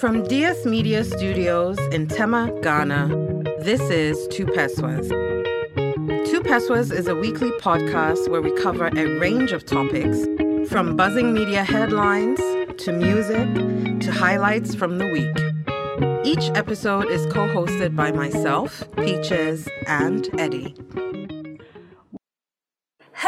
From DS Media Studios in Tema, Ghana, this is Two Pesewas. Two Pesewas is a weekly podcast where we cover a range of topics, from buzzing media headlines to music to highlights from the week. Each episode is co hosted by myself, Peaches, and Eddie.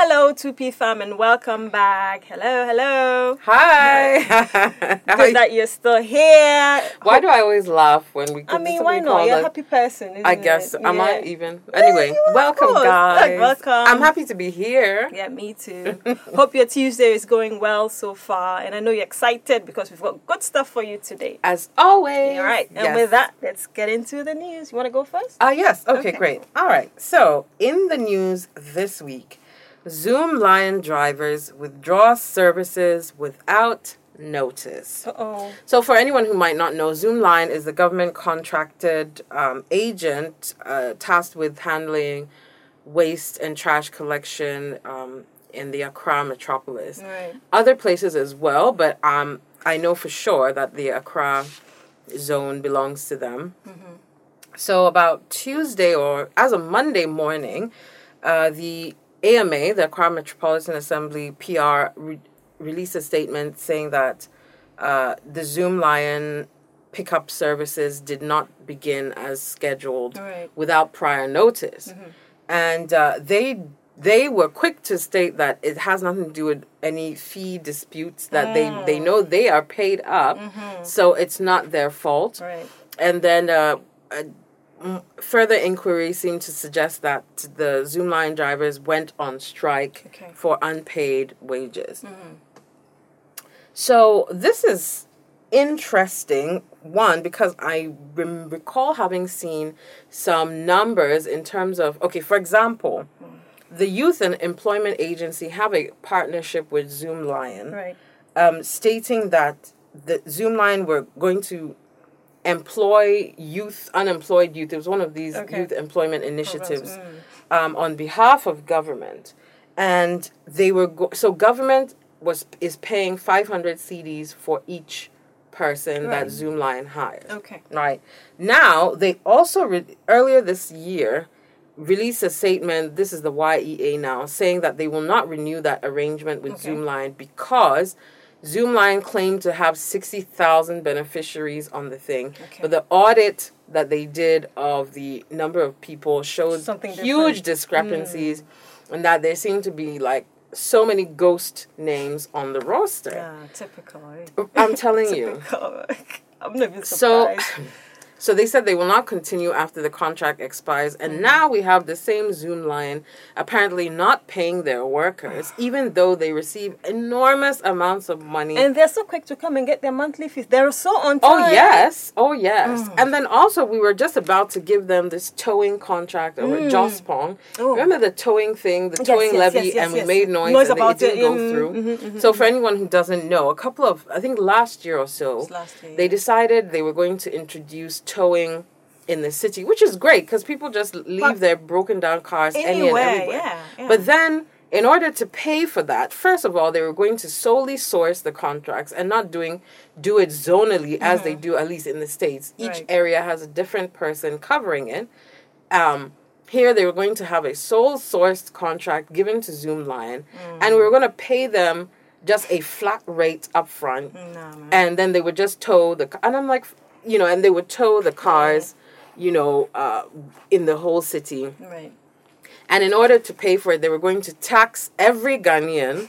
Hello, 2P fam, and welcome back. Hello, hello. Hi. Good that you're still here. Why do I always laugh when we? I mean, why not? You're a happy person. I guess. It? Am yeah. I even? Anyway, Yeah, welcome, guys. Look, welcome. I'm happy to be here. Yeah, me too. Hope your Tuesday is going well so far, and I know you're excited because we've got good stuff for you today. As always. All right, and Yes. with that, let's get into the news. You want to go first? Ah, yes. Okay, Okay. great. All right. So, in the news this week, Zoom Lion drivers withdraw services without notice. Oh. So, for anyone who might not know, Zoomlion is the government contracted um, agent uh, tasked with handling waste and trash collection um, in the Accra metropolis. Right. Other places as well, but um, I know for sure that the Accra zone belongs to them. So, about Tuesday or as of Monday morning, uh, the AMA, the Accra Metropolitan Assembly PR, re- released a statement saying that uh, the Zoom Lion pickup services did not begin as scheduled Right. without prior notice, and uh, they they were quick to state that it has nothing to do with any fee disputes that they they know they are paid up, so it's not their fault. Right. and then uh, uh, Mm, further inquiry seemed to suggest that the Zoomlion drivers went on strike Okay. for unpaid wages. Mm-hmm. So this is interesting. One, because I rem- recall having seen some numbers in terms of okay, for example. Mm. The Youth and Employment Agency have a partnership with Zoom Lion Right. um, stating that the Zoomlion were going to employ youth, unemployed youth. It was one of these Okay. youth employment initiatives Mm. um, on behalf of government, and they were go- so government was is paying 500 cedis for each person that Right. Zoomlion hires. Okay. Right. Now, they also, re- earlier this year, released a statement, this is the YEA now, saying that they will not renew that arrangement with Okay. Zoomlion because Zoomlion claimed to have 60,000 beneficiaries on the thing. Okay. But the audit that they did of the number of people showed Something huge different. Hmm. discrepancies and that there seemed to be like so many ghost names on the roster. Yeah, typical. I'm telling you. I'm not even surprised. so they said they will not continue after the contract expires, and Mm-hmm. now we have the same Zoomlion apparently not paying their workers, even though they receive enormous amounts of money. And they're so quick to come and get their monthly fees. They're so on time. Oh yes, oh yes, Mm. and then also we were just about to give them this towing contract over at Jospong. Oh. Remember the towing thing, the Yes, towing yes, levy, yes, and we made noise, Noise and it didn't it. go Mm, through. mhm, mhm, so for anyone who doesn't know, a couple of I think last year or so, year, they yeah. decided they were going to introduce towing in the city, which is great because people just leave But their broken down cars any Anywhere, everywhere. yeah, yeah. But then, in order to pay for that, first of all, they were going to solely source the contracts and not doing do it zonally as they do at least in the states. Each Mm-hmm. Right. area has a different person covering it. Um, here they were going to have a sole sourced contract given to Zoom Lion, and we were going to pay them just a flat rate up front man. and then they would just tow the and I'm like you know and they would tow the cars you know uh, in the whole city Right. and in order to pay for it they were going to tax every Ghanaian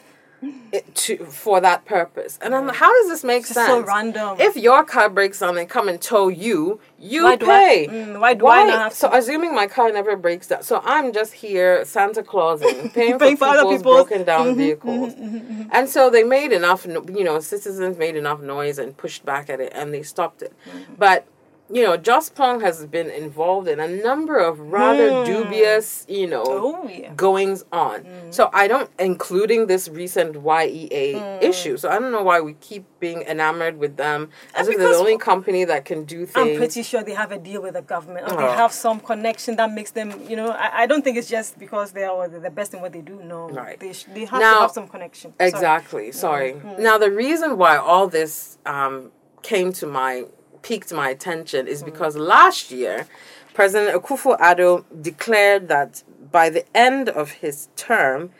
it to for that purpose. And I'm like how does this make It's sense so random. if your car breaks down and come and tow you you Why do I- pay. Mm, why do I not so assuming my car never breaks down. So I'm just here Santa Claus paying, Paying for people's people's- broken down mm-hmm, mm-hmm, vehicles. Mm-hmm, and so they made enough, no- you know, citizens made enough noise and pushed back at it and they stopped it. But, you know, Jospong has been involved in a number of rather hmm. dubious, you know, Oh, yeah. goings on. Hmm. So I don't, including this recent YEA hmm. issue. So I don't know why we keep being enamored with them as if they're the only company that can do things. I'm pretty sure they have a deal with the government, or they Oh. have some connection that makes them. You know, I, I don't think it's just because they are the best in what they do. No, Right. They sh- they have Now- to have some connection. Sorry. Exactly. Sorry. Now the reason why all this um, came to my piqued my attention is mm. because last year, President Akufo Addo declared that by the end of his term,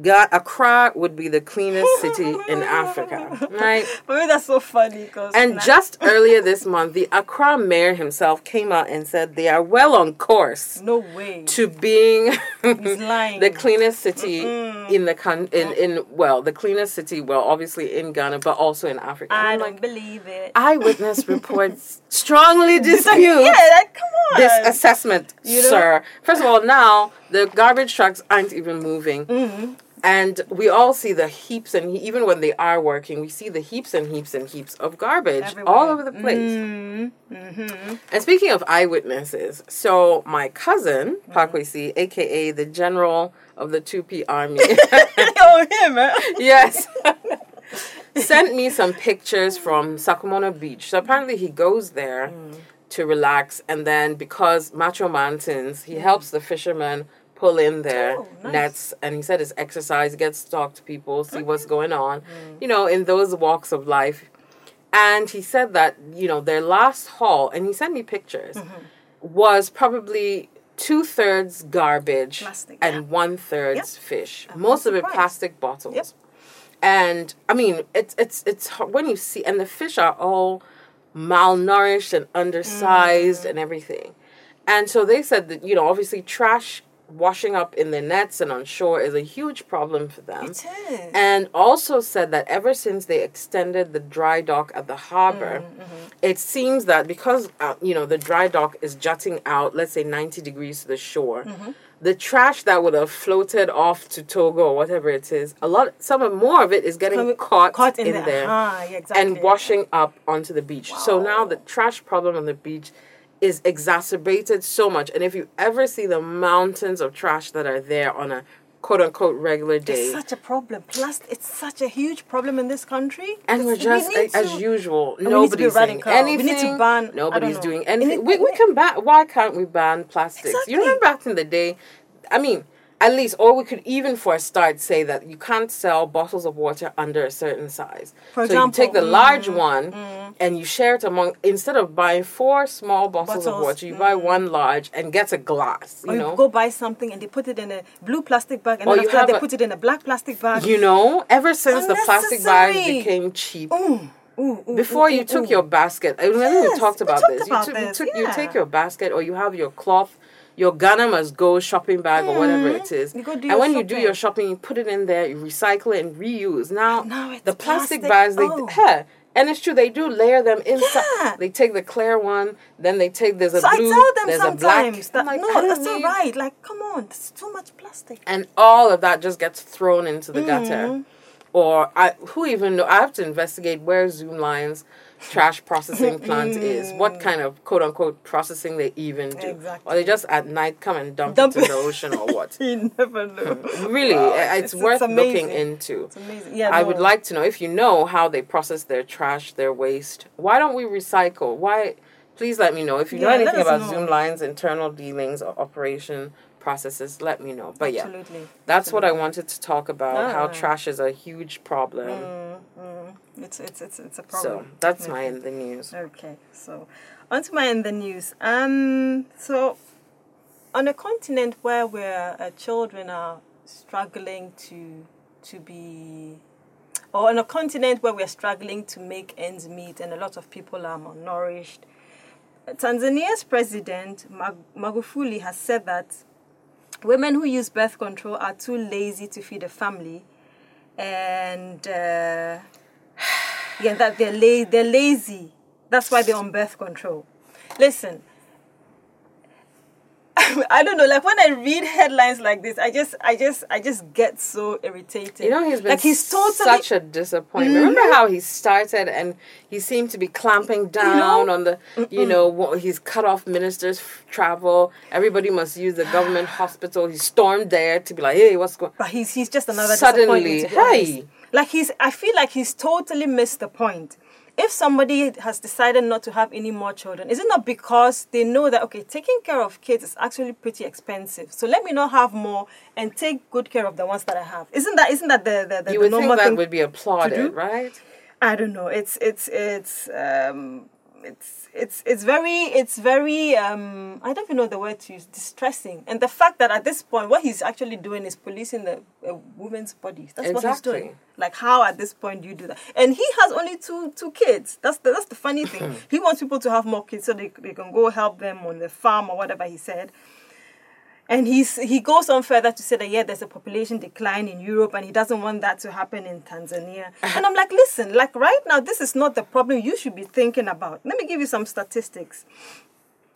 Ga- Accra would be the cleanest city in Africa, right? Me, that's so funny because And just earlier this month, the Accra mayor himself came out and said they are well on course no way. to being the cleanest city in the con- in in well, the cleanest city well, obviously in Ghana, but also in Africa. I I'm don't like, believe it. eyewitness reports strongly dispute yeah, like, come on. this assessment, You know? sir. First of all, now the garbage trucks aren't even moving. Mm-hmm. And we all see the heaps, and he, even when they are working, we see the heaps and heaps and heaps of garbage all over the place. Mm-hmm. And speaking of eyewitnesses, so my cousin, Mm-hmm. Pakwesi, aka the general of the 2P Army, oh, him, yes, sent me some pictures from Sakumono Beach. So apparently he goes there Mm. to relax, and then because Macho Mountains, he helps the fishermen pull in their Mm. Oh, nice. nets, and he said it's exercise, gets to talk to people, see what's going on, Mm. you know, in those walks of life. And he said that, you know, their last haul, and he sent me pictures, Mm-hmm. was probably two thirds garbage Plastic, and yeah. one third Yep. fish. I'm Most of it plastic bottles. Yep. And I mean, it's it's it's when you see, and the fish are all malnourished and undersized Mm. and everything. And so they said that you know, obviously, trash washing up in the nets and on shore is a huge problem for them. It is. And also said that ever since they extended the dry dock at the harbor, Mm-hmm. it seems that because uh, you know the dry dock is jutting out, let's say ninety degrees to the shore, Mm-hmm. the trash that would have floated off to Togo or whatever it is, a lot, some of more of it is getting caught, caught in, in, there. there Ah, yeah, exactly. and washing up onto the beach. So now the trash problem on the beach is exacerbated so much. And if you ever see the mountains of trash that are there on a quote unquote regular day, It's such a problem. Plus, it's such a huge problem in this country. and we're just we as to- usual. we need to be Nobody's saying radical. We need to ban- Nobody's doing anything. it- we, we can ban. Why can't we ban plastics? Exactly. You remember back in the day? I mean, at least, or we could even for a start say that you can't sell bottles of water under a certain size. For so you take the example, large mm, one and you share it among. Instead of buying four small bottles, of water, you buy one large and get a glass. You Or you know. go buy something and they put it in a blue plastic bag, and Or then after that they a- put it in a black plastic bag. you know, ever since the plastic bags became cheap, Ooh, ooh, before ooh, you took your basket, I remember Yes, we talked we about talked this. about you, took, this, you took you take your basket or you have your cloth, your Ghana must go shopping bag or whatever it is. Mm-hmm. You go do and when you do your shopping, you put it in there, you recycle it and reuse. Now, Now the plastic, plastic. bags, they Oh. huh, and it's true they do layer them inside. Yeah. They take the clear one, then they take there's a So I blue, tell them there's a black. sometimes that like, no, that's not need- right. Like, come on, there's too much plastic. and all of that just gets thrown into the Mm-hmm. gutter. Or I, who even know? I have to investigate where Zoomlion's trash processing plant is. What kind of quote unquote processing they even do? Mm. Exactly. Or they just at night come and dump, Dump it into the ocean or what? You never know. really, Wow, it's- it's, it's worth looking into. It's amazing. Yeah, I no. would like to know if you know how they process their trash, their waste. Why don't we recycle? Why? Please let me know if you know Yeah, let anything about know. Zoomlion's internal dealings or operation processes. Let me know. But yeah, Absolutely. that's what I wanted to talk about. How Ah. trash is a huge problem. Mm, mm. It's, it's, it's, it's a problem. So that's my definitely. in the news. Okay, so on to my in the news. Um, so on a continent where where uh, children are struggling to to be, or on a continent where we're struggling to make ends meet, and a lot of people are malnourished. Tanzania's president Mag- Magufuli has said that women who use birth control are too lazy to feed a family, and uh, yeah, that they're la- they're lazy. That's why they're on birth control. Listen, I don't know. Like when I read headlines like this, I just, I just, I just get so irritated. You know, he's been like he's totally such a disappointment. Mm-hmm. Remember how he started and he seemed to be clamping down on the, you know, what, he's cut off ministers' travel. Everybody must use the government hospital. He stormed there to be like, hey, what's going But he's he's just another Suddenly, disappointment. To be honest. hey. Like he's I feel like he's totally missed the point. If somebody has decided not to have any more children, is it not because they know that okay, taking care of kids is actually pretty expensive? So let me not have more and take good care of the ones that I have. Isn't that isn't that the the, the, You the would normal think that thing? would be applauded, right? I don't know. It's it's it's um it's it's it's very it's very um I don't even know the word to use distressing. And the fact that at this point what he's actually doing is policing the a woman's bodies that's what he's doing. Like how at this point do you do that? And he has only two two kids. That's the, that's the funny thing. He wants people to have more kids so they, they can go help them on the farm or whatever he said and he's he goes on further to say that yeah, there's a population decline in Europe, and he doesn't want that to happen in Tanzania. Uh-huh. and I'm like, listen, like right now, this is not the problem you should be thinking about. Let me give you some statistics.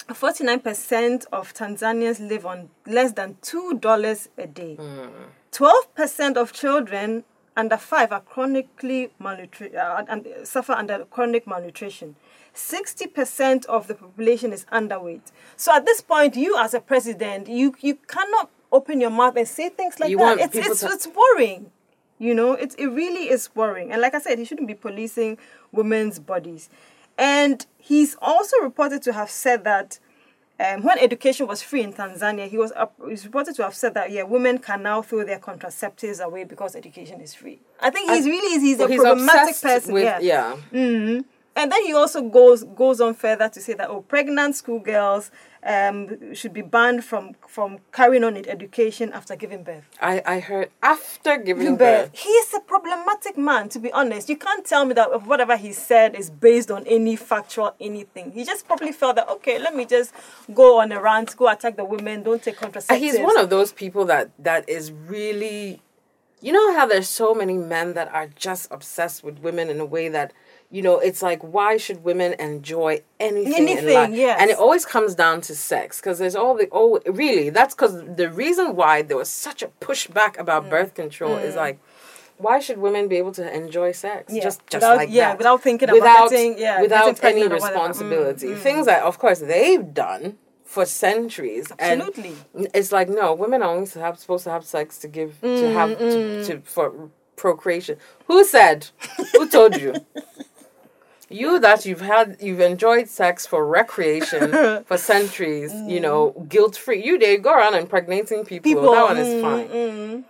49% of Tanzanians live on less than $2 a day. Hmm. 12% of children under 5 are chronically malnutri- uh, and suffer under chronic malnutrition. 60% of the population is underweight. So at this point, you as a president, you, you cannot open your mouth and say things like You that. It's, it's, to- it's worrying. You know, it, it really is worrying. And like I said, he shouldn't be policing women's bodies. And he's also reported to have said that um, when education was free in Tanzania, he was up, he's reported to have said that yeah, women can now throw their contraceptives away because education is free. I think he's really he's a Well, problematic person. With, yeah. yeah. Mhm. And then he also goes goes on further to say that oh, pregnant schoolgirls um, should be banned from from carrying on in education after giving birth. I, I heard after giving birth. birth. He is a problematic man, to be honest. You can't tell me that whatever he said is based on any factual anything. He just probably felt that okay, let me just go on a rant, go attack the women, don't take contraceptives. He's one of those people that that is really you know how there's so many men that are just obsessed with women in a way that you know it's like why should women enjoy anything in Anything, yes. and it always comes down to sex because there's all the oh really that's because the reason why there was such a pushback Mm. about birth control is like why should women be able to enjoy sex Yeah. just just Without- like yeah, that without thinking about without getting- yeah, without any or whatever. Mm, responsibility things that of course they've done for centuries Absolutely. and it's like no women are only to have, supposed to have sex to give to have Mm, to, to for procreation who said who told you you that you've had you've enjoyed sex for recreation for centuries you know guilt free you there go around impregnating people, Mm. People, that one is mm, fine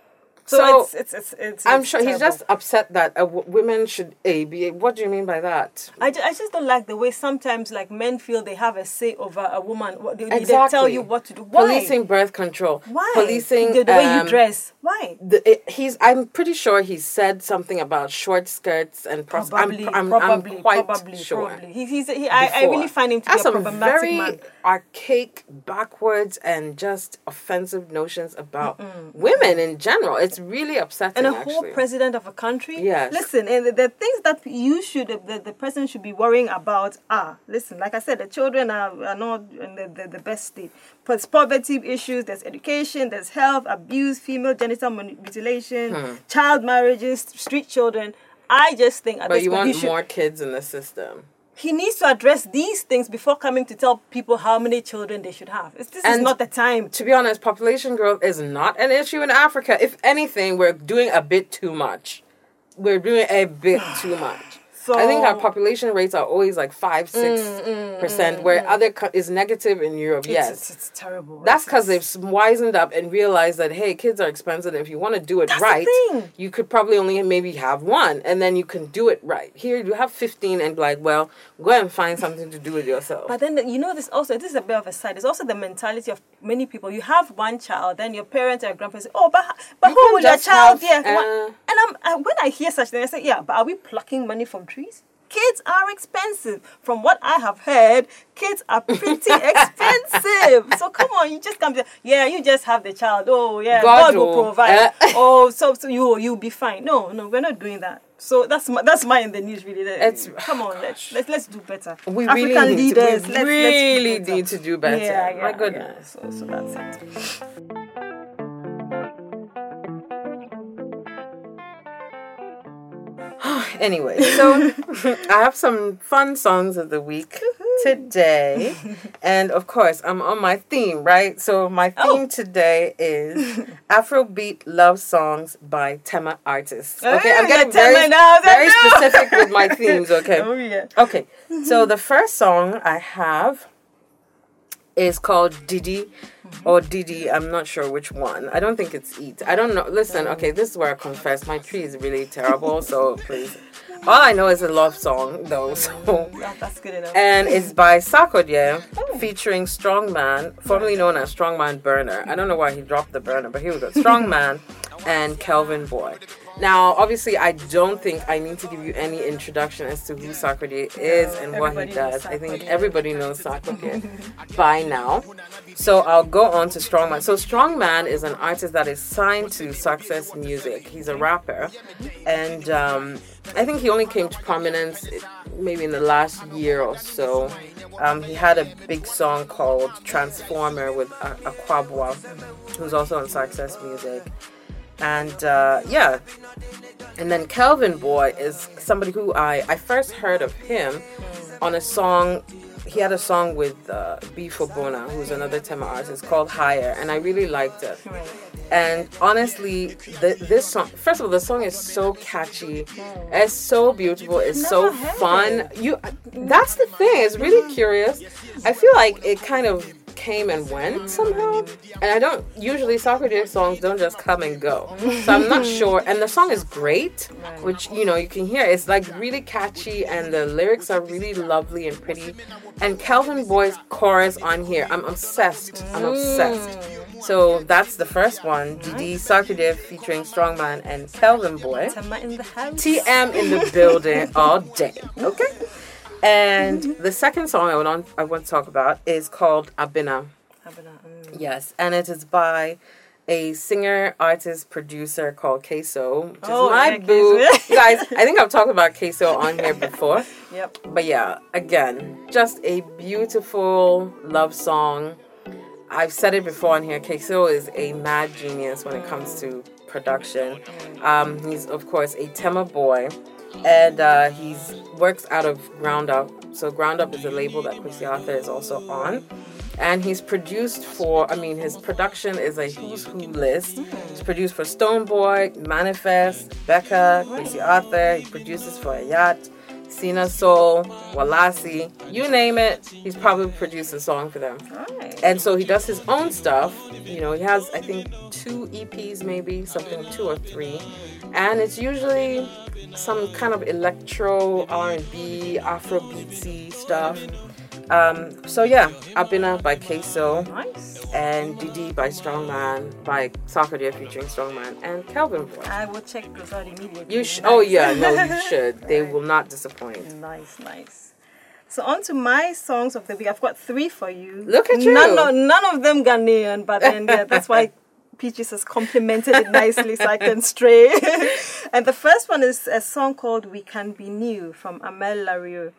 So, So, it's, it's, it's, it's i'm sure he's just upset that uh, women should a be what do you mean by that I, ju- I just don't like the way sometimes like men feel they have a say over a woman. What they, they Exactly. tell you what to do. Why? policing birth control Why? policing the, the way you um, dress. Why? the, it, he's i'm pretty sure he said something about short skirts and pros- Probably, I'm, I'm, probably, I'm quite probably, sure probably. He, he's, he, I, I really find him to Has be a problematic very man. archaic, backwards, and just offensive notions about women in general. It's really upsetting. And a actually. whole president of a country. Yes. Listen, and the, the things that you should, the, the president should be worrying about are, listen, like I said, the children are, are not in the, the, the best state. There's poverty issues, there's education, there's health, abuse, female genital mutilation, child marriages, street children. I just think at Hmm. but this you point, want should- more kids in the system. He needs to address these things before coming to tell people how many children they should have. It's, this is And- not the time. To be honest, population growth is not an issue in Africa. If anything, we're doing a bit too much. We're doing a bit too much. So I think our population rates are always like five, six mm, percent, mm, mm, where other co- is negative in Europe. it's, yes, it's, it's terrible. That's because they've wisened up and realized that hey, kids are expensive. If you want to do it That's right, you could probably only maybe have one, and then you can do it right. Here, you have fifteen, and like, well, go and find something to do with yourself. But then you know this also. This is a bit of a side. It's also the mentality of many people. You have one child, then your parents or your grandparents say, "Oh, but but You who will your child?" have, Yeah, uh, and I'm I, when I hear such things, I say, "Yeah, but are we plucking money from trees?" Kids are expensive. From what I have heard, kids are pretty expensive. So come on, you just come. Yeah, you just have the child. Oh yeah, God God, will will. provide. Uh. oh, so so you you'll be fine. No, no, we're not doing that. So that's my, that's my in the news really. It's- come on, let's let's let's do better. we African really need leaders, to, we let's, let's do better. need to do better. Yeah, yeah, My yeah. goodness. So, so that's it. Anyway, so I have some fun songs of the week today. And of course, I'm on my theme, right? So my theme Oh. today is Afrobeat love songs by Tema artists. Okay, Oh, I'm getting very, now, very specific with my themes, okay? Oh. Okay, so the first song I have is called Didi mm-hmm. or Didi. I'm not sure which one. I don't think it's Eat. I don't know. Listen, okay, this is where I confess my tree is really terrible, so please. All I know is a love song though, so Yeah, that's good enough. and it's by Sarkodie oh. featuring Strongman, formerly known as Strongman Burner. I don't know why he dropped the burner, but here we go. Strongman and Kelvin Boy. Now, obviously, I don't think I need to give you any introduction as to who Sarkodie is and what he everybody does. I think everybody knows Sarkodie by now. So I'll go on to Strongman. So Strongman is an artist that is signed to Sarkcess Music. He's a rapper, and um, I think he only came to prominence maybe in the last year or so. Um, he had a big song called Transformer with A- Aquabwa, who's also on Sarkcess Music. And uh, yeah, and then Kelvin Boy is somebody who I, I first heard of him on a song. He had a song with uh, B4Bonah, who's another Tema artist, called Higher, and I really liked it. And honestly, the, this song, first of all, the song is so catchy. It's so beautiful. It's so Never fun. You, that's the thing. It's really curious. I feel like it kind of came and went somehow. And I don't usually Soccer songs don't just come and go. So I'm not sure. And the song is great, which you know you can hear. It's like really catchy, and the lyrics are really lovely and pretty. And Kelvin Boy's chorus on here, I'm obsessed. I'm obsessed. Mm. So that's the first one. Didi Sarkodie featuring Strongman and Kelvin Boy. Tema in the house. TM in the building all day. Okay. And the second song I want I want to talk about is called Abina. Abena, mm. Yes, and it is by a singer, artist, producer called Queso, which is Oh, my yeah, boo. Guys, I think I've talked about Queso on here before. Yep. But yeah, again, just a beautiful love song. I've said it before on here. Queso is a mad genius when it comes to production. Um, he's of course a Tema boy, and uh, he's works out of Ground Up. So Ground Up is a label that Kwesi Arthur is also on. And he's produced for, I mean, his production is a who's who list. He's produced for Stonebwoy, Manifest, Becca, Kwesi Arthur. He produces for Ayat, Sina Soul, Walasi, you name it. He's probably produced a song for them. And so he does his own stuff. You know, he has I think two EPs, maybe something, two or three, and it's usually some kind of electro R and B, Afro beatsy stuff. Um, so yeah, Abina by Queso Nice. and Didi by Strongman by Sarkodie featuring Strongman and Kelvin Boy. I will check those out immediately. You sh- oh yeah, no, you should. They will not disappoint. Nice, nice. So on to my songs of the week. I've got three for you. Look at you. None none of them Ghanaian, but then yeah, that's why Peaches has complimented it nicely so I can stray. and the first one is a song called We Can Be New from Amel Larrieux.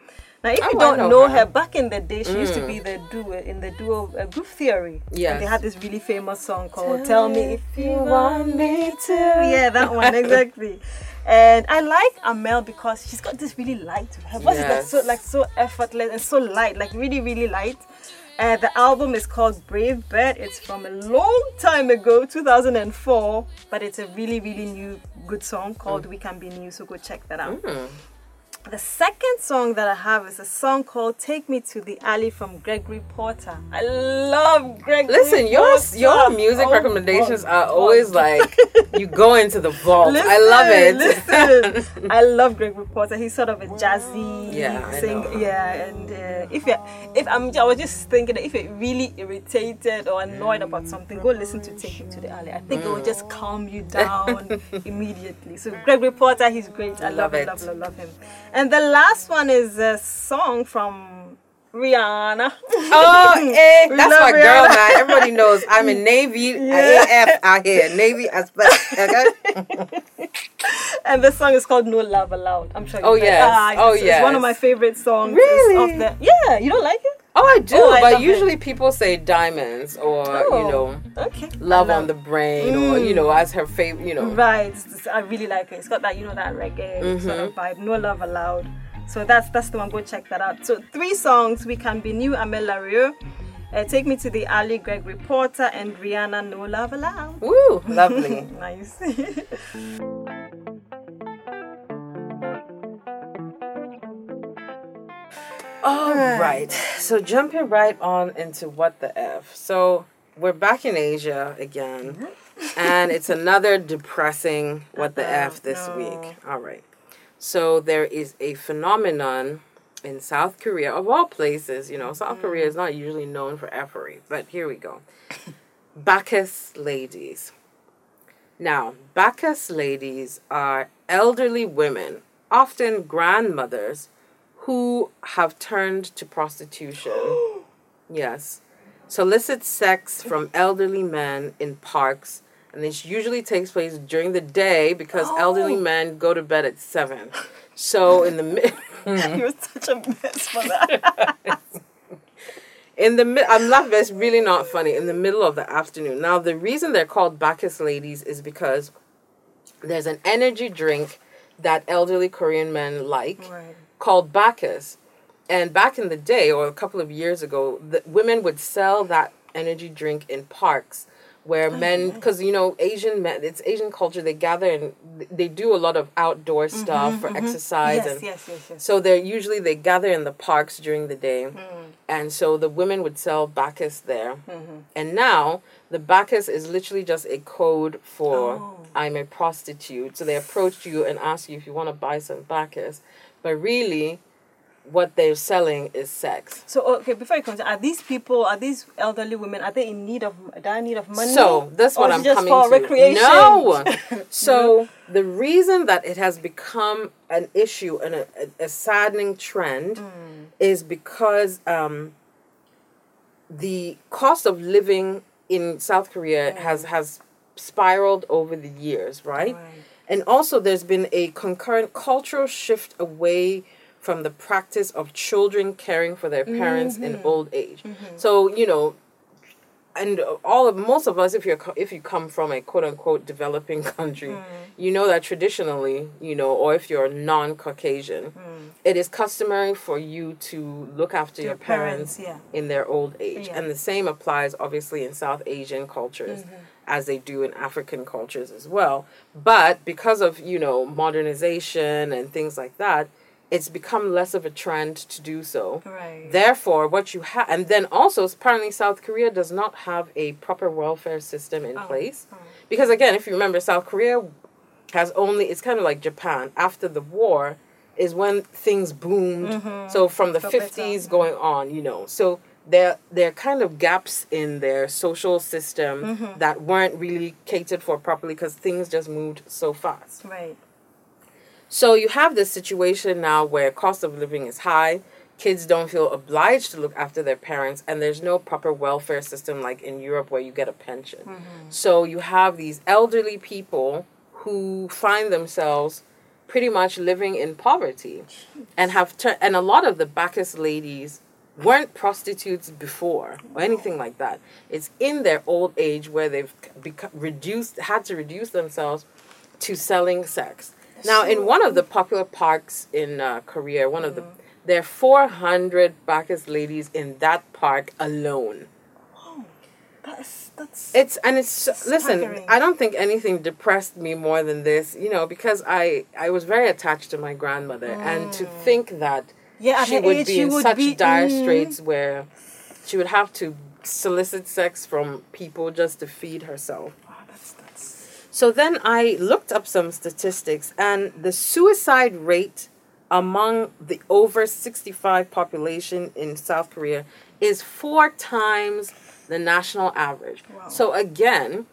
Now, if you Oh, I don't know know, her. her. back in the day, she used to be the duo in the duo uh, Groove Theory. Yeah. And they had this really famous song called Tell, Me If You Want Me to. yeah, that one exactly. And I like Amel because she's got this really light. Her voice is like so like so effortless and so light, like really really light. Uh, the album is called Brave Bird. It's from a long time ago, 2004, but it's a really really new good song called We Can Be New. So go check that out. Mm. The second song that I have is a song called "Take Me to the Alley" from Gregory Porter. I love Gregory. Listen, your Porter. your music Oh, recommendations are always like you go into the vault. I love it. Listen, I love Gregory Porter. He's sort of a jazzy Yeah, singer. Yeah, and uh, if you if I'm, I was just thinking that if you're really irritated or annoyed about something, go listen to Take Me to the Alley. I think it will Mm. just calm you down immediately. So Gregory Porter, he's great. I love, Love it. love, love, love him. And the last one is a song from Rihanna. Oh, eh, that's my girl, Rihanna. man. Everybody knows I'm in Navy Yeah. AF out here. Navy as well. Okay? and the song is called No Love Allowed. I'm sure you Oh, yes. Ah, Oh, it's, It's one of my favorite songs. Really? Of the, yeah, you don't like it? Oh, I do, Oh, I but it. usually people say diamonds or Oh, you know okay. love on the brain or you know as her favorite. You know, Right, I really like it. It's got that you know that reggae sort Mm-hmm. of vibe. No love allowed. So that's that's the one. Go check that out. So three songs. We can be new. Amel Larrieux. Uh, Take me to the alley. Gregory Porter and Rihanna. No love allowed. woo, lovely. Nice. All right. So jumping right on into what the F. So we're back in Asia again. Mm-hmm. and it's another depressing what the F this no. week. All right. So there is a phenomenon in South Korea, of all places, you know, South Korea is not usually known for effery, but here we go. Bacchus ladies. Now, Bacchus ladies are elderly women, often grandmothers, who have turned to prostitution. yes. Solicit sex from elderly men in parks, and this usually takes place during the day because elderly Oh. men go to bed at 7. So in the mid You're such a mess for that. in the mid I'm laughing, it's really not funny. In the middle of the afternoon. Now the reason they're called Bacchus ladies is because there's an energy drink that elderly Korean men like Right. Called Bacchus. And back in the day, or a couple of years ago, the women would sell that energy drink in parks where Oh, men, because you know, Asian men, it's Asian culture, they gather and they do a lot of outdoor stuff for exercise. Mm-hmm, Yes, and yes, yes, yes. so they're usually they gather in the parks during the day, Mm. and so the women would sell Bacchus there. Mm-hmm. And now the Bacchus is literally just a code for Oh. I'm a prostitute. So they approach you and ask you if you want to buy some Bacchus, but really, what they're selling is sex. So okay, before you continue, are these people, are these elderly women, are they in need of, they need of money? So that's what I'm just coming for to. recreation? No. so the reason that it has become an issue and a, a, a saddening trend Hmm. is because um, the cost of living in South Korea has has spiraled over the years, right? Right. And also, there's been a concurrent cultural shift away from the practice of children caring for their parents in mm-hmm. old age. Mm-hmm. So you know, and all of most of us, if you're if you come from a quote unquote developing country, mm. you know that traditionally, you know, or if you're non-Caucasian, mm. it is customary for you to look after your, Your parents, parents, yeah. in their old age, Yeah. and the same applies obviously in South Asian cultures. Mm-hmm. As they do in African cultures as well. But because of, you know, modernization and things like that, it's become less of a trend to do so. Right. Therefore, what you have, and then also, apparently, South Korea does not have a proper welfare system in Oh, place. oh. Because, again, if you remember, South Korea has only, it's kind of like Japan. After the war is when things boomed. So, from the So 50s going on, you know. So, there, there are kind of gaps in their social system Mm-hmm. that weren't really catered for properly because things just moved so fast. Right. So you have this situation now where cost of living is high, kids don't feel obliged to look after their parents, and there's no proper welfare system like in Europe where you get a pension. So you have these elderly people who find themselves pretty much living in poverty and have tur- and a lot of the Bacchus ladies weren't prostitutes before or anything like that. It's in their old age where they've become reduced had to reduce themselves to selling sex. Now, in one of the popular parks in uh, Korea, one of the there are 400 Bacchus ladies in that park alone. That's that's It's and it's listen. Staggering. I don't think anything depressed me more than this, you know, because I I was very attached to my grandmother, and to think that Yeah, she would age, be in would such be- dire mm. straits where she would have to solicit sex from people just to feed herself. wow, that's that's So then I looked up some statistics, and the suicide rate among the over 65 population in South Korea is four times the national average. Wow. So again,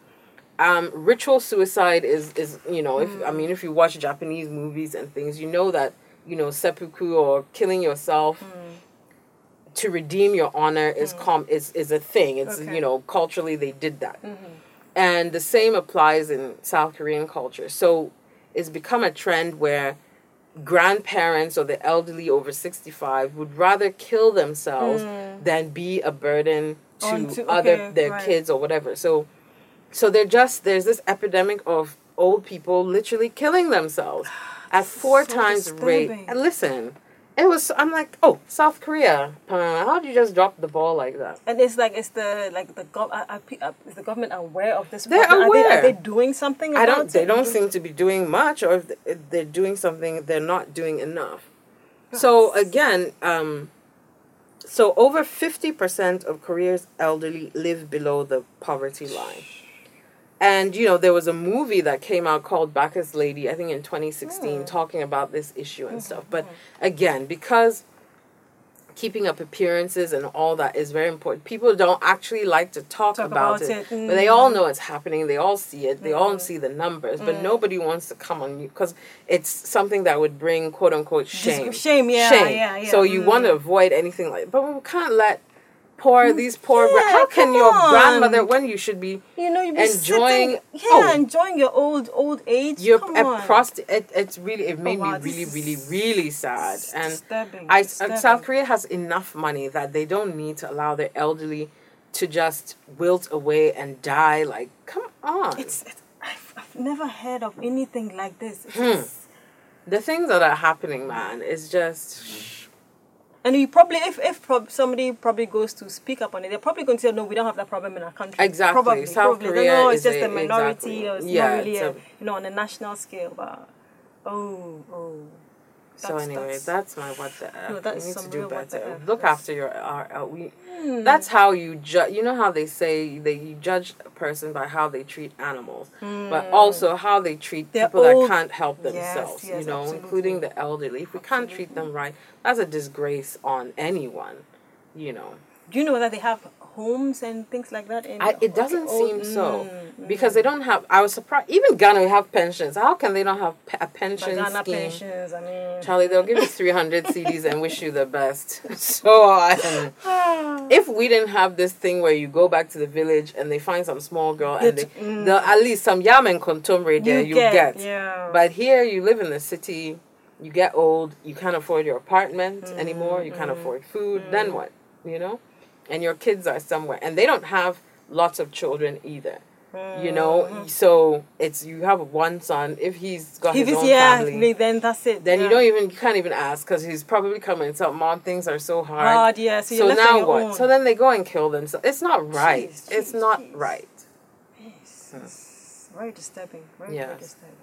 um, ritual suicide is is you know if I mean if you watch Japanese movies and things, you know that you know seppuku or killing yourself mm. to redeem your honor is mm. com is is a thing. It's Okay. you know culturally they did that, mm-hmm. and the same applies in South Korean culture. So it's become a trend where grandparents or the elderly over 65 would rather kill themselves mm. than be a burden to Onto- other okay, their right. kids or whatever so so they're just there's this epidemic of old people literally killing themselves at four So times rate and listen it was i'm like oh south korea uh, how'd you just drop the ball like that and it's like it's the like the gov are, are, are, is the government aware of this? They're problem? Are they, aware. are they doing something? I don't. They it? don't seem to be doing much, or if they're doing something, they're not doing enough. So again, um, so over fifty percent of Korea's elderly live below the poverty line, And you know, there was a movie that came out called Bacchus Lady, I think in 2016, Hmm. talking about this issue and stuff. But Mm-hmm. again, because keeping up appearances and all that is very important. People don't actually like to talk, Talk about, about it, it. but they all Mm. know it's happening. They all see it. They all see the numbers, but nobody wants to come on you because it's something that would bring quote unquote shame. shame, yeah, shame. yeah, yeah. So you Mm. want to avoid anything like. But we can't let poor these poor. yeah, how can your on. grandmother when you should be You know, you be enjoying- sitting, yeah, oh. enjoying your old old age. you're Come a on. prosti- it, it's really it made wow, me really really really sad and disturbing, I, disturbing. South Korea has enough money that they don't need to allow their elderly to just wilt away and die. Like, come on. It's, it's I've, I've never heard of anything like this. Hmm. the things that are happening, man, is just. And you probably, if if prob- somebody probably goes to speak up on it, they're probably going to say, oh, "No, we don't have that problem in our country." Exactly. Probably, South probably. Korea know it's is just a- a, minority, exactly. or it's Yeah, not really, it's a, a- you know, on a national scale. But oh, oh. So anyway, that's- that's, my what the. No, that we need to do real what the better. Look That's- after your RL. We, Hmm. That's how you judge. You know how they say they you judge a person by how they treat animals, but also how they treat Hmm. They're people old- that can't help themselves. yes, you know, absolutely. including the elderly. If we can't treat them right, that's a disgrace on anyone. You know. Do you know that they have homes and things like that? In I, it doesn't seem so mm, because they don't have. I was surprised. Even Ghana we have pensions. How can they not have a pension Ghana scheme? pensions. I mean, Charlie, they'll give you 300 cedis and wish you the best. So, um, if we didn't have this thing where you go back to the village and they find some small girl and they, mm. at least some yam and kontomre there you, get. yeah. But here you live in the city, you get old, you can't afford your apartment Mm, anymore, you can't afford food, then what? You know? And your kids are somewhere. And they don't have lots of children either. You know, Mm-hmm. so it's you have one son. If he's got if his own yeah, family, then that's it. then yeah. you don't even you can't even ask because he's probably coming and tell mom things are so hard. hard. Yeah, so, so you're left on now what? own. So then they go and kill themselves. It's not right. Jeez, it's not jeez. right. Yes, it's very disturbing. Very, Yes. very disturbing.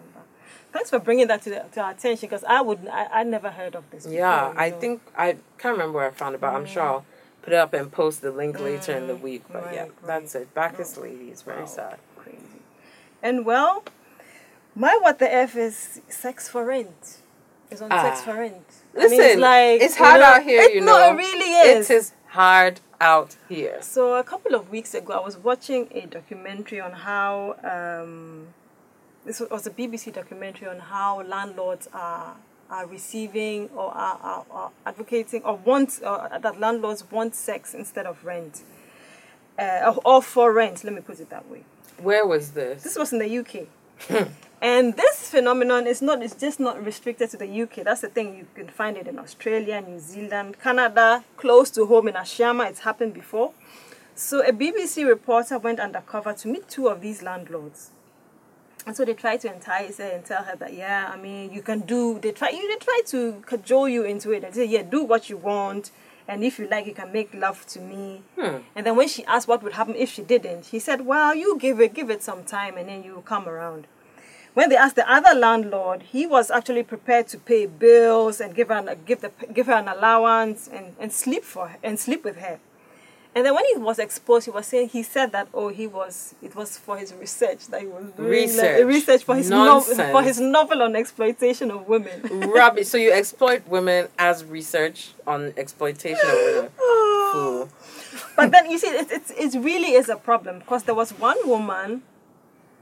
Thanks for bringing that to, the, to our attention because I would I, I never heard of this. Yeah, before, you I know. think I can't remember where I found it, but I'm sure I'll put it up and post the link later in the week. But yeah, right, that's it. Bacchus lady is very Wow. sad. crazy. And well, my what the f is sex for rent. Is on sex Ah. for rent. I Listen, mean, it's like it's hard know, out here. it- you no, know, it really is. It is hard out here. So a couple of weeks ago, I was watching a documentary on how um, this was a BBC documentary on how landlords are are receiving or are, are, are advocating or want uh, that landlords want sex instead of rent, uh, or- or for rent. Let me put it that way. Where was this? This was in the UK. and this phenomenon is not it's just not restricted to the UK. That's the thing. You can find it in Australia, New Zealand, Canada, close to home in Ashaiman. It's happened before. So a BBC reporter went undercover to meet two of these landlords. And so they try to entice her and tell her that yeah, I mean you can do they try you they try to cajole you into it and say, Yeah, do what you want and if you like you can make love to me. Hmm. And then when she asked what would happen if she didn't, he said, Well, you give it give it some time and then you will come around. When they asked the other landlord, he was actually prepared to pay bills and give her an, give the give her an allowance and, and sleep for her, and sleep with her. And then when he was exposed, he was saying he said that oh he was it was for his research that he was doing like, Research. research for his for his novel on exploitation of women. Rubbish. So you exploit women as research on exploitation of women. Fool. but then you see, it, it, it really is a problem because there was one woman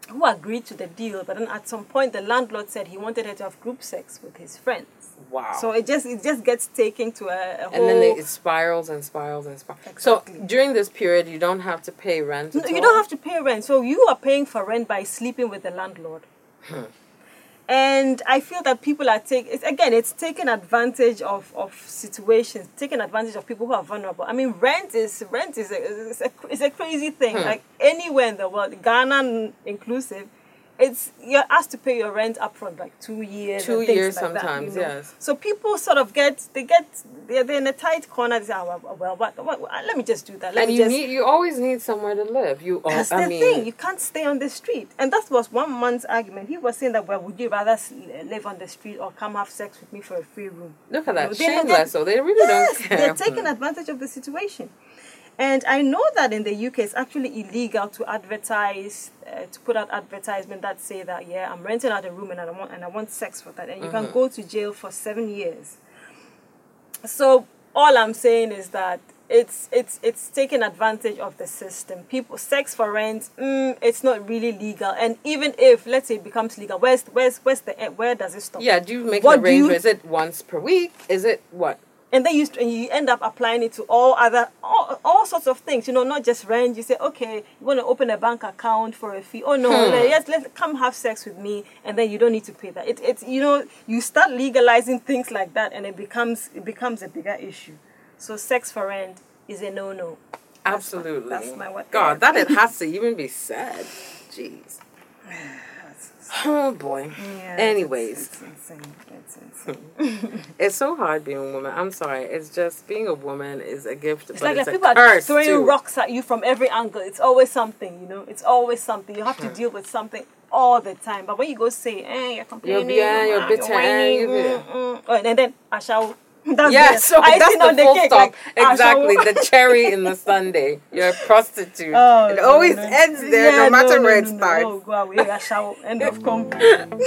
who agreed to the deal, but then at some point the landlord said he wanted her to have group sex with his friends. Wow. So it just it just gets taken to a, a whole. and then it spirals and spirals and spirals. Exactly. So during this period, you don't have to pay rent. No, you all? don't have to pay rent. So you are paying for rent by sleeping with the landlord. And I feel that people are taking, it's, again, it's taking advantage of, of situations, taking advantage of people who are vulnerable. I mean, rent is rent is a, is a, is a crazy thing. Hmm. Like anywhere in the world, Ghana inclusive, it's you're asked to pay your rent upfront like two years. Two years like that, sometimes, you know. yes. So people sort of get they get they're, they're in a tight corner. They say, oh, well, well what, what, what, let me just do that. Let And me you just need, you always need somewhere to live. You, oh, that's I the mean, thing. You can't stay on the street. And that was one man's argument. He was saying that, well, would you rather uh, live on the street or come have sex with me for a free room? look at You that know, they- shameless. So they really Yes, don't care. they're taking hmm. advantage of the situation. And I know that in the UK, it's actually illegal to advertise, uh, to put out advertisement that say that yeah, I'm renting out a room and I want and I want sex for that, and you can go to jail for seven years. So all I'm saying is that it's it's it's taking advantage of the system. People sex for rent, mm, it's not really legal. And even if let's say it becomes legal, where's where's where's the? Where does it stop? Yeah, do you make What an do you- Is it once per week? Is it what? And then you and you end up applying it to all other all, all sorts of things you know not just rent you say okay you want to open a bank account for a fee oh no Hmm. let, yes let come have sex with me and then you don't need to pay that it, it's you know you start legalizing things like that and it becomes it becomes a bigger issue so sex for rent is a no-no Absolutely. that's my what- God, that it has to even be said. Jeez. Oh boy. Yeah, Anyways, it's, it's insane it's insane it's so hard being a woman. I'm sorry. It's just being a woman is a gift, It's but like, it's like people are throwing too. rocks at you from every angle. It's always something, you know. It's always something. You have to deal with something all the time. But when you go say, "Eh, you're complaining, yeah, you're bitter, whining, you're bitter. mm, mm," oh, and then I shall. That's Yeah, the so icing that's on the full cake, stop. like, ah, exactly, the cherry in the sundae. You're a prostitute. Oh, it no, always no. ends there, Yeah, no matter no, where it no, oh, starts. No, go away. I shall. End of conversation.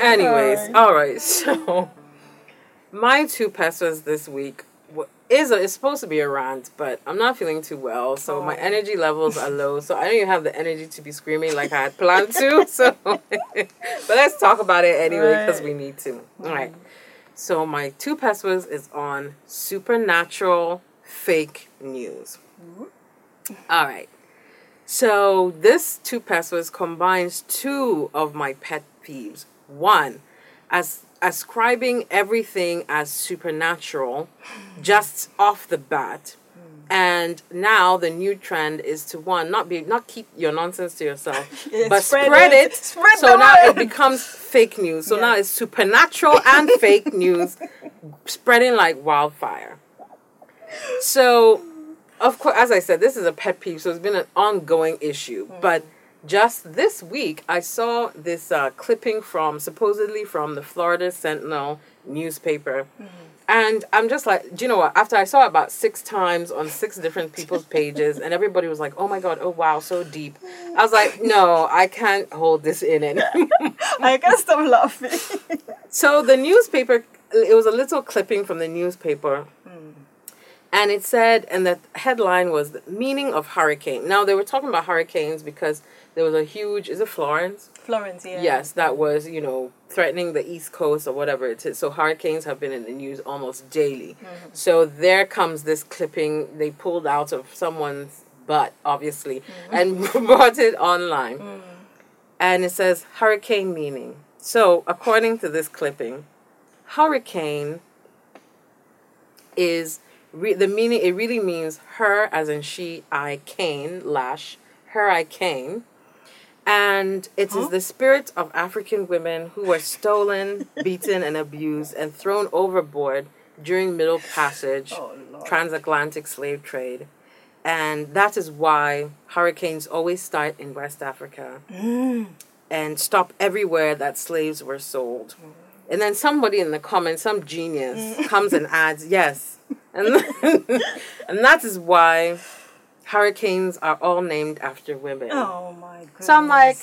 Anyways, Alright. all right. So my two pesos this week is a, it's supposed to be a rant, but I'm not feeling too well, so my Oh. energy levels are low. So I don't even have the energy to be screaming like I had planned to. So, but let's talk about it anyway because Right. we need to. Mm-hmm. All right. So my two pesos is on supernatural fake news. Mm-hmm. All right. So this two pesos combines two of my pet peeves. One, as ascribing everything as supernatural just off the bat. Hmm. And now the new trend is to one not be not keep your nonsense to yourself, Yeah, but spread spread, it. it. Spread so now it becomes fake news. So Yeah. now it's supernatural and fake news spreading like wildfire. So, of course, as I said, this is a pet peeve, so it's been an ongoing issue. Hmm. But just this week, I saw this uh, clipping from supposedly from the Florida Sentinel newspaper. And I'm just like, do you know what? After I saw it about six times on six different people's pages, and everybody was like, oh my God, oh wow, so deep. I was like, no, I can't hold this in anymore. I can't stop laughing. So the newspaper, it was a little clipping from the newspaper. And it said, and the headline was the meaning of hurricane. Now they were talking about hurricanes because there was a huge, is it Florence? Florence, yeah. Yes, that was, you know, threatening the East Coast or whatever it is. So hurricanes have been in the news almost daily. Mm-hmm. So there comes this clipping they pulled out of someone's butt, obviously, mm-hmm. and brought it online. Mm. And it says hurricane meaning. So according to this clipping, hurricane is re- the meaning, it really means her as in she, I cane, lash, her I cane. And it is the spirit of African women who were stolen, beaten, and abused and thrown overboard during Middle Passage, Oh, transatlantic slave trade. And that is why hurricanes always start in West Africa mm. and stop everywhere that slaves were sold. Mm. And then somebody in the comments, some genius, mm. comes and adds, yes. And, and that is why hurricanes are all named after women. Oh my goodness. So I'm like,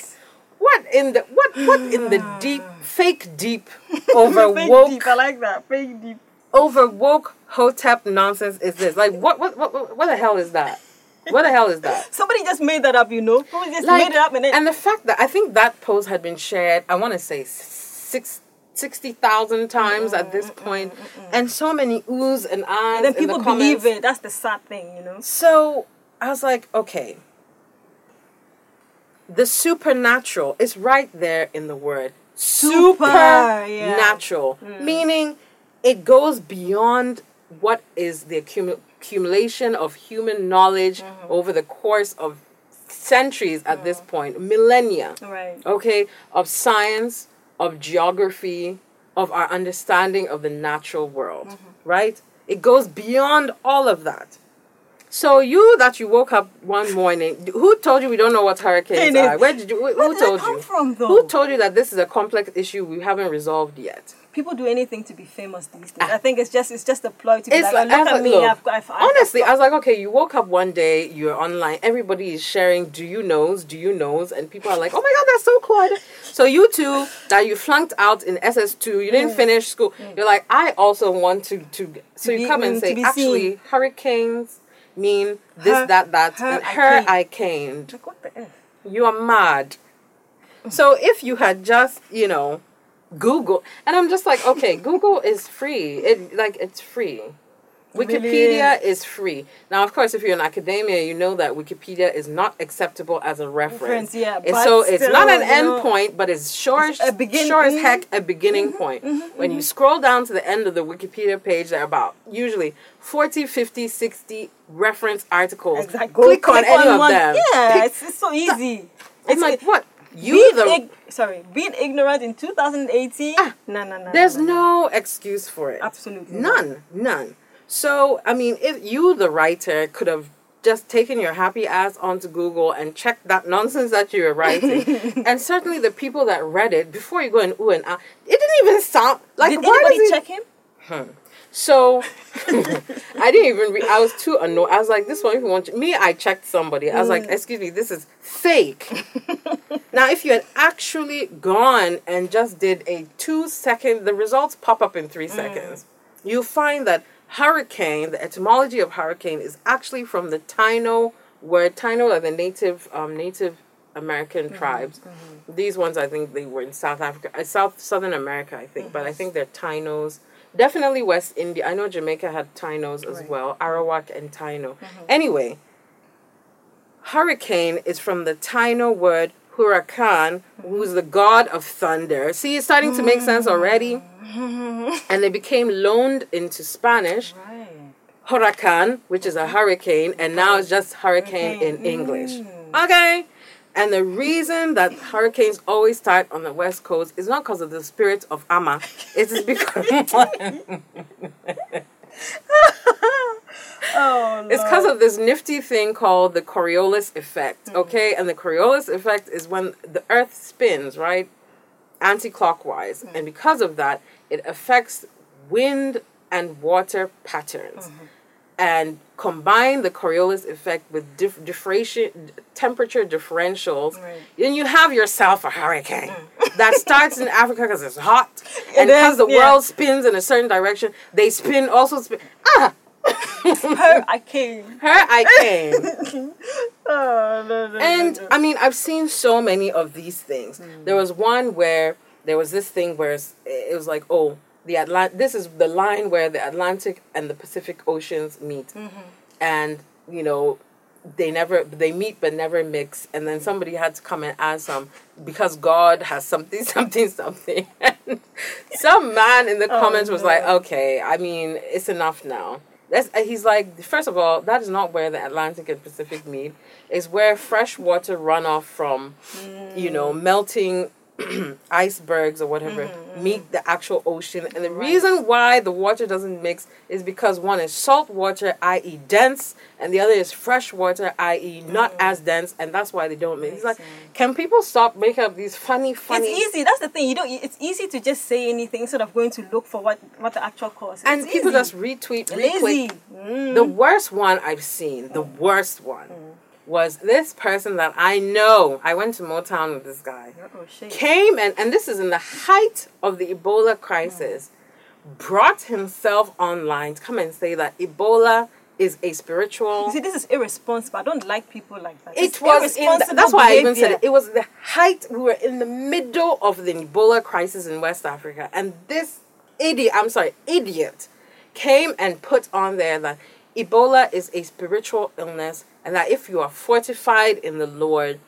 what in the what what in the deep fake deep over Fake woke deep. I like that. Fake deep. over woke hotep nonsense is this? Like what what what what, the hell is that? What the hell is that? Somebody just made that up, you know. Somebody just Like, made it up and then and the fact that I think that post had been shared, I want to say six. 60,000 times at this mm, mm, mm, point, and so many oohs and ahs. and then people the believe it. That's the sad thing, you know. So I was like, okay. The supernatural is right there in the word. Super, yeah. Supernatural. Hmm. Meaning it goes beyond what is the accumu- accumulation of human knowledge mm-hmm. over the course of centuries at this mm-hmm. point, millennia Right. okay, of science, of geography, of our understanding of the natural world, mm-hmm. right? It goes beyond all of that. So you that you woke up one morning, who told you we don't know what hurricanes are? Where did you? Who, who did told come you? from, though? Who told you that this is a complex issue we haven't resolved yet? People do anything to be famous these days. I think it's just it's just a ploy to be It's like, like, look at like, me. look, I've. I've, I've Honestly, I was like, okay, you woke up one day, you're online, everybody is sharing, do you knows, do you knows, and people are like, oh my god, that's so cool. So you two that you flunked out in SS2, you didn't finish school, you're like, I also want to to. So you be- come and mm, say, actually, seen. hurricanes mean this, Her- that, that, her and I her. I caned. like, what the f? You are mad. So if you had just, you know, Google, and I'm just like, okay, Google is free. It like it's free. Really Wikipedia is free. Now, of course, if you're in academia, you know that Wikipedia is not acceptable as a reference. Reference, yeah, It's- so it's not an end know, point, but it's sure, it's a begin- sure as mhm. heck a beginning point. when you scroll down to the end of the Wikipedia page, there are about usually 40, 50, 60 reference articles. Exactly. Go Click, on any of one. them. Yeah, Pick- it's, it's so easy. It's like, what? You being the ig- sorry, being ignorant in 2018. Ah, no, no, no. There's no, no excuse for it. Absolutely. None. None. So, I mean, if you, the writer, could have just taken your happy ass onto Google and checked that nonsense that you were writing, and certainly the people that read it, before you go and ooh and ah, it didn't even sound like Did why anybody does it- check him? So I didn't even. Re- I was too annoyed. I was like, "This one, if you want to-" me, I checked somebody. I was like, "Excuse me, this is fake." now, if you had actually gone and just did a two second, the results pop up in three seconds. You find that hurricane, the etymology of hurricane, is actually from the Taino word. Taino are the native um, Native American tribes. These ones, I think, they were in South Africa, uh, South Southern America, I think, but I think they're Tainos. Definitely West India. I know Jamaica had Tainos as Right. well, Arawak and Taino. Anyway, hurricane is from the Taino word huracan, who's the god of thunder. See, it's starting to make sense already. Mm-hmm. and they became loaned into Spanish, Right. huracan, which is a hurricane, and now it's just hurricane in. English. Mm. Okay? And the reason that hurricanes always start on the west coast is not because of the spirit of Amma. It is because Oh, it's because of this nifty thing called the Coriolis effect. Okay? And the Coriolis effect is when the earth spins, right? Anti-clockwise. And because of that, it affects wind and water patterns. And combine the Coriolis effect with dif- temperature differentials, Right. then you have yourself a hurricane that starts in Africa because it's hot, and because the yeah. world spins in a certain direction, they spin also spin. Ah, her. I came. her I came. Oh, no, no, And no. I mean, I've seen so many of these things. Hmm. There was one where there was this thing where it was like, oh, the Atlant. This is the line where the Atlantic and the Pacific Oceans meet, mm-hmm. and you know, they never they meet but never mix. And then somebody had to come and add some because God has something, something, something. And some man in the oh, comments was no. like, okay, I mean, it's enough now. That's, uh, he's like, first of all, that is not where the Atlantic and Pacific meet. It's where fresh water runoff from, you know, melting icebergs or whatever mm-hmm, meet mm-hmm. the actual ocean. And the reason why the water doesn't mix is because one is salt water, i.e., dense, and the other is fresh water, i.e., not mm-hmm. as dense, and that's why they don't mix. It's like, can people stop making up these funny, funny? It's easy. That's the thing. You don't. It's easy to just say anything instead of going to look for what what the actual cause. is. and people easy. just retweet, lazy. retweet. Mm. The worst one I've seen, the worst one, mm. Was this person that I know. I went to Motown with this guy. Oh shit. Came and, and this is in the height of the Ebola crisis, brought himself online to come and say that Ebola is a spiritual. You see, this is irresponsible. I don't like people like that. It It's was in the, irresponsible that's why I even said it. It was the height. We were in the middle of the Ebola crisis in West Africa, and this idiot, I'm sorry, idiot, came and put on there that Ebola is a spiritual illness, and that if you are fortified in the Lord,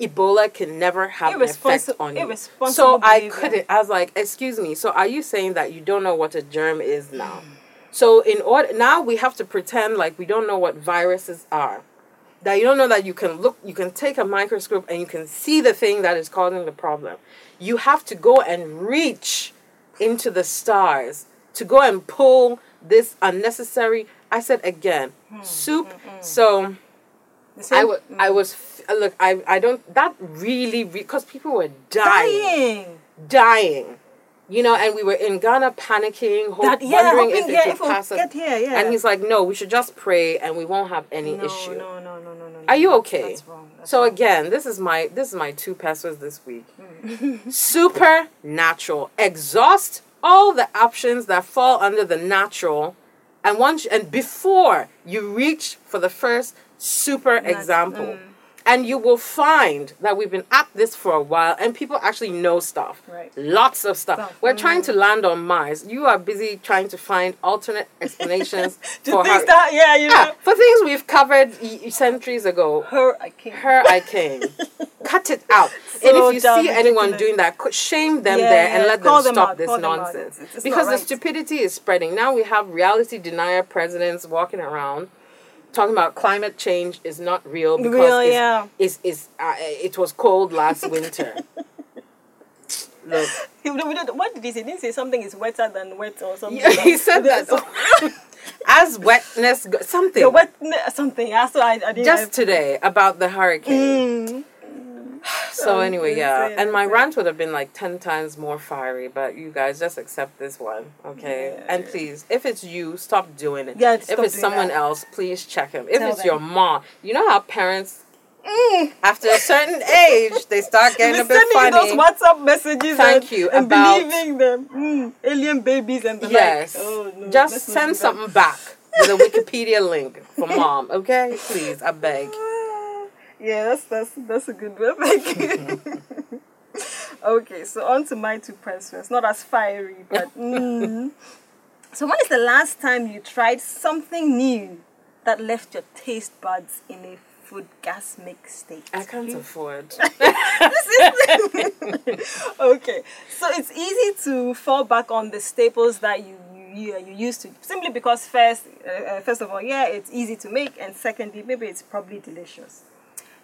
Ebola can never have an effect on you. So I couldn't. I was like, "Excuse me." So are you saying that you don't know what a germ is now? So in order now we have to pretend like we don't know what viruses are. That you don't know that you can look you can take a microscope and you can see the thing that is causing the problem. You have to go and reach into the stars to go and pull this unnecessary I said again, soup. So The I same- wa- I was f- look I I don't that really because people were dying dying. dying. You know, and we were in Ghana panicking, hope, That yeah, wondering hoping if yeah, it we'll pass us. get here, yeah. And he's like, "No, we should just pray, and we won't have any no, issue." no, no, no, no, no. Are you okay? That's wrong. That's so wrong. again, this is my this is my two pesos this week. Hmm. Supernatural. Exhaust all the options that fall under the natural, and once and before you reach for the first super example. mm. And you will find that we've been at this for a while and people actually know stuff. Right. Lots of stuff. We're trying to land on Mars. You are busy trying to find alternate explanations for things that yeah, you know. Ah, for things we've covered y- centuries ago. Her, I can't. Her I came. Cut it out. So and if you dumb, see anyone doing that, shame them Yeah, there and yeah. let them them stop out, this call them out. nonsense. It's- it's because not the stupidity is spreading. Now we have reality denier presidents walking around talking about climate change is not real because Real, it's, yeah. it's, it's, uh, it was cold last winter. Look, did- What did he say? Didn't he say something is wetter than wet or something. yeah, he said that. As wetness, go- something. The wet something. I, I didn't. just today about the hurricane. Mm. So anyway, yeah, and my rant would have been like ten times more fiery, but you guys just accept this one, okay? Yeah. And please, if it's you, stop doing it. Yeah, if it's someone that. else, please check him. If Tell it's them. your mom, you know how parents Mm. after a certain age they start getting a bit sending funny. those WhatsApp messages. Thank and, you, And about- believing them. Mm, alien babies and the Yes, like. Oh, no, just send something back with a Wikipedia link for mom, okay? Please, I beg. Yeah, that's that's that's a good one. Thank you. okay, so on to my two questions. Not as fiery, but mm. so when is the last time you tried something new that left your taste buds in a food gasmic state? I can't afford. okay, so it's easy to fall back on the staples that you you, you used to simply because first uh, uh, first of all, yeah, it's easy to make, and secondly, maybe it's probably delicious.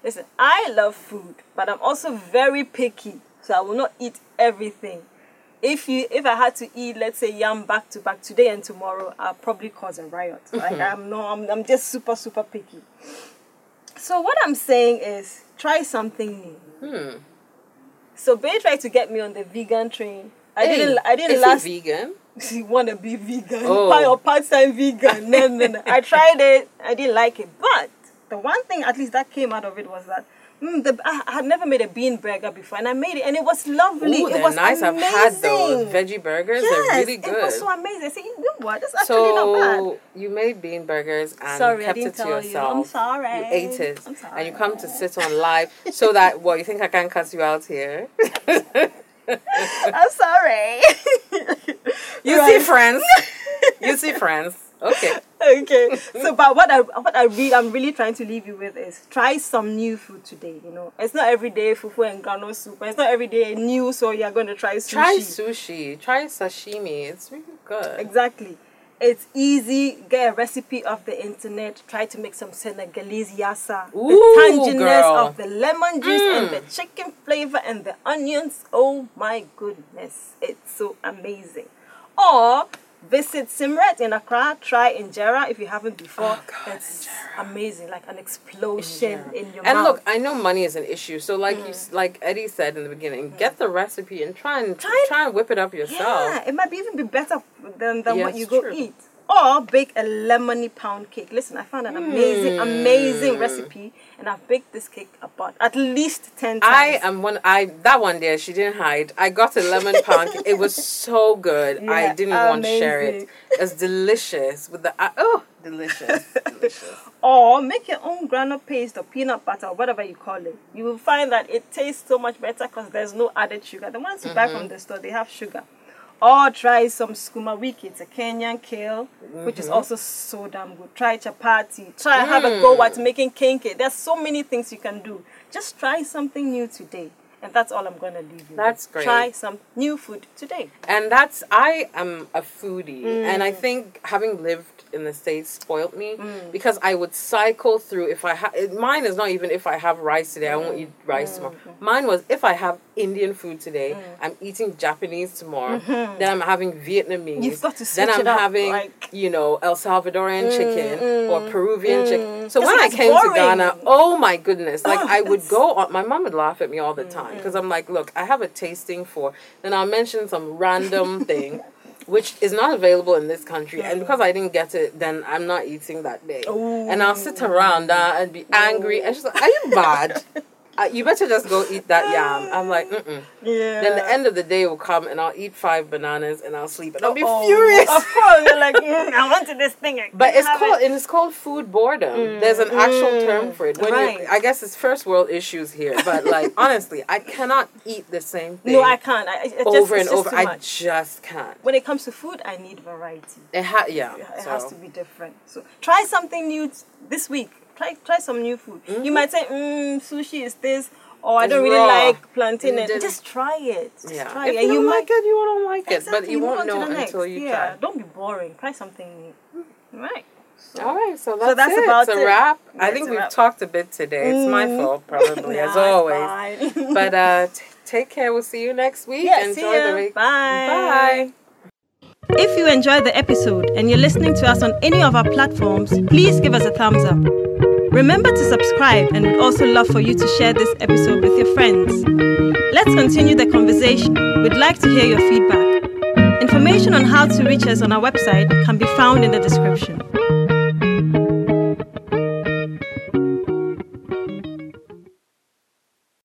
Listen, I love food, but I'm also very picky, so I will not eat everything. If you if I had to eat, let's say yam back to back today and tomorrow, I'll probably cause a riot. Like I'm no, I'm, I'm just super super picky. So what I'm saying is, try something new. Hmm. So Bay tried to get me on the vegan train. I Hey, didn't. I didn't is last. he vegan? She wanna be vegan, Oh. part or part-time vegan. No, no, no. I tried it. I didn't like it. But the one thing, at least that came out of it, was that mm, the, I I had never made a bean burger before, and I made it, and it was lovely. Ooh, it was nice. amazing. I've had those veggie burgers. Yes, they're really good. it was so amazing. I said, you know what? It's actually not bad. So you made bean burgers and Sorry, I kept didn't it to tell you. yourself. I'm sorry. You ate it, I'm sorry. and you come to sit on live so that what you think I can cuss you out here? I'm sorry. You Right. see, friends. you see, friends. Okay. okay. So, but what I what I re- I'm really trying to leave you with is try some new food today. You know, it's not every day fufu and gano soup. It's not every day new, so you're going to try sushi. Try sushi. Try sashimi. It's really good. Exactly. It's easy. Get a recipe off the internet. Try to make some Senegalese yassa. Ooh, the tanginess girl. of the lemon juice and Mm. the chicken flavor and the onions. Oh my goodness. It's so amazing. Or visit Simret in Accra. Try injera if you haven't before. Oh, God, it's injera. amazing. Like an explosion in your and mouth. look, I know money is an issue. So, like you, mm. like Eddie said in the beginning, mm. get the recipe and try and Try try, and whip it up yourself. Yeah, it might be even be better than, than Yeah, what you go true. eat. Or bake a lemony pound cake. Listen, I found an amazing, Hmm. amazing recipe, and I've baked this cake about at least ten times. I am one. I that one there. She didn't hide. I got a lemon pound. cake. It was so good. I didn't want to share it. It's delicious with the uh, oh, delicious, delicious. Or make your own granola paste or peanut butter or whatever you call it. You will find that it tastes so much better because there's no added sugar. The ones you buy Mm-hmm. from the store, they have sugar. Or try some sukuma wiki. It's a Kenyan kale, which Mm-hmm. is also so damn good. Try chapati. Try have a go Mm. at making kenkey. There's so many things you can do. Just try something new today. And that's all I'm going to leave you. with. That's great. Try some new food today. And that's I am a foodie, and Mm. I think having lived in the states spoiled me Mm. because I would cycle through. If I have mine is not even if I have rice today, I won't mm. eat rice tomorrow. Mm-hmm. Mine was if I have Indian food today. Mm. I'm eating Japanese tomorrow. Mm-hmm. Then I'm having Vietnamese. Mm-hmm. You've got to Then I'm up, having, like- you know, El Salvadorian mm, chicken or Peruvian chicken. So when I came to. Ghana, oh my goodness, like Oh, I would that's- go on. My mom would laugh at me all the time because I'm like, look, I have a tasting for. Then I'll mention some random thing. Which is not available in this country, and because I didn't get it, then I'm not eating that day. And I'll sit around uh, and be angry. And she's like, "Are you mad? uh, you better just go eat that yam." I'm like, "Mm." Yeah. Then the end of the day will come, and I'll eat five bananas, and I'll sleep, and I'll be Oh, furious. Of course, you're like, mm, I wanted this thing. But it's called it. and it's called food boredom. There's an actual term for it. When you. I guess it's first world issues here, but like honestly, I cannot eat the same thing No, I can't. I, just, over it's and just over. I just can't. when it comes to food, I need variety. It ha- yeah. It so. has to be different. So try something new this week. Try try some new food. You might say, mm, sushi is this, or I don't really raw. like plantain. You And just try it. Just yeah. try if it. you And don't might like it, you won't like it, but Exactly, you move won't know until you yeah, try. don't be boring. Try something new. Right. All right, so that's, that's it. about it's a wrap. Yeah, I think we've wrap. talked a bit today. It's my fault, probably as always. But uh, t- take care. We'll see you next week. Yeah, Enjoy the week. Bye. Bye. If you enjoyed the episode and you're listening to us on any of our platforms, please give us a thumbs up. Remember to subscribe, and we'd also love for you to share this episode with your friends. Let's continue the conversation. We'd like to hear your feedback. Information on how to reach us on our website can be found in the description.